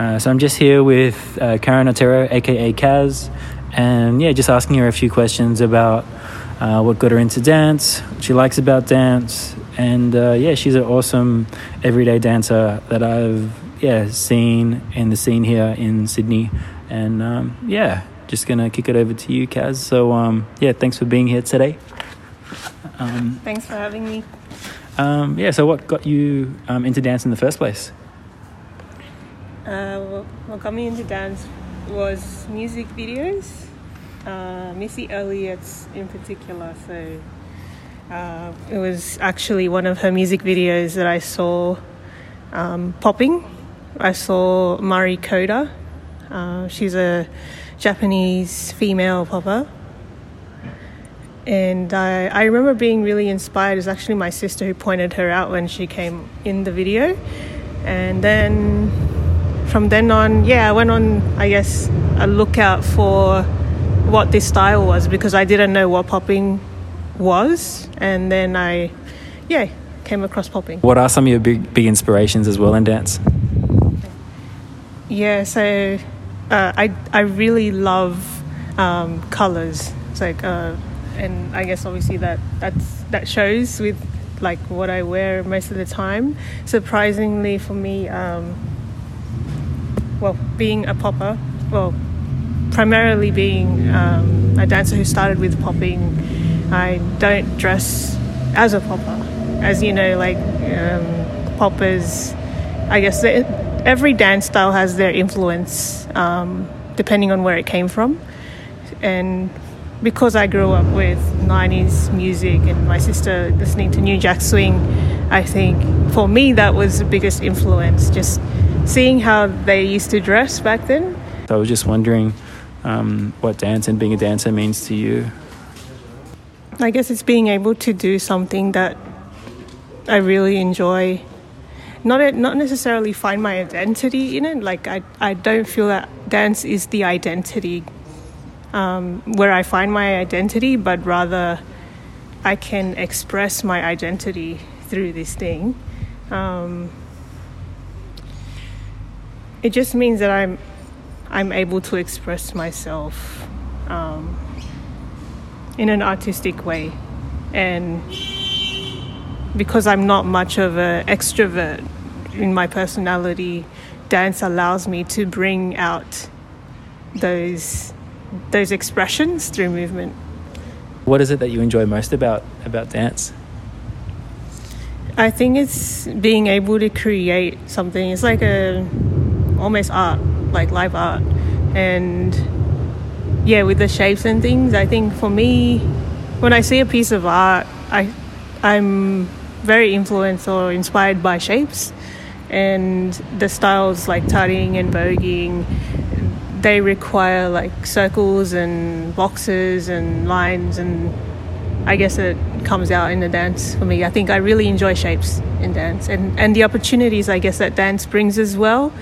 Uh, so I'm just here with uh, Karen Otero, aka Kaz, and yeah, just asking her a few questions about uh, what got her into dance, what she likes about dance, and uh, yeah, she's an awesome everyday dancer that I've yeah seen in the scene here in Sydney, and um, yeah, just gonna kick it over to you, Kaz. So um, yeah, thanks for being here today. Um, thanks for having me. Um, yeah, so what got you um, into dance in the first place? Uh, what got me into dance was music videos, uh, Missy Elliott's in particular. So uh, it was actually one of her music videos that I saw um, popping. I saw Mari Koda. Uh, she's a Japanese female popper. And I, I remember being really inspired. It was actually my sister who pointed her out when she came in the video. And then from then on, yeah, I went on, I guess, a lookout for what this style was because I didn't know what popping was. And then I, yeah, came across popping. What are some of your big, big inspirations as well in dance? Yeah, so uh, I, I really love um, colors. It's like, uh, and I guess obviously that that's that shows with like what I wear most of the time. Surprisingly for me, um, well, being a popper, well, primarily being um, a dancer who started with popping, I don't dress as a popper. As you know, like um, poppers, I guess every dance style has their influence um, depending on where it came from. And because I grew up with 90s music and my sister listening to New Jack Swing, I think for me that was the biggest influence. Just seeing how they used to dress back then. I was just wondering um, what dance and being a dancer means to you. I guess it's being able to do something that I really enjoy. Not not necessarily find my identity in it. Like I I don't feel that dance is the identity um, where I find my identity, but rather I can express my identity through this thing. Um, it just means that I'm I'm able to express myself um, in an artistic way, and because I'm not much of an extrovert in my personality, dance allows me to bring out those those expressions through movement. What is it that you enjoy most about about dance? I think it's being able to create something. It's like a almost art, like live art. And yeah, with the shapes and things, I think for me, when I see a piece of art, I I'm very influenced or inspired by shapes and the styles like tutting and voguing they require like circles and boxes and lines and I guess it comes out in the dance for me. I think I really enjoy shapes in dance and, and the opportunities I guess that dance brings as well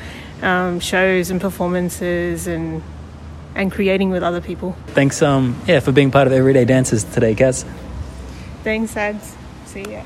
um, shows and performances and and creating with other people. Thanks, um, yeah, for being part of Everyday Dancers today, Kaz. Thanks, Ads. See ya.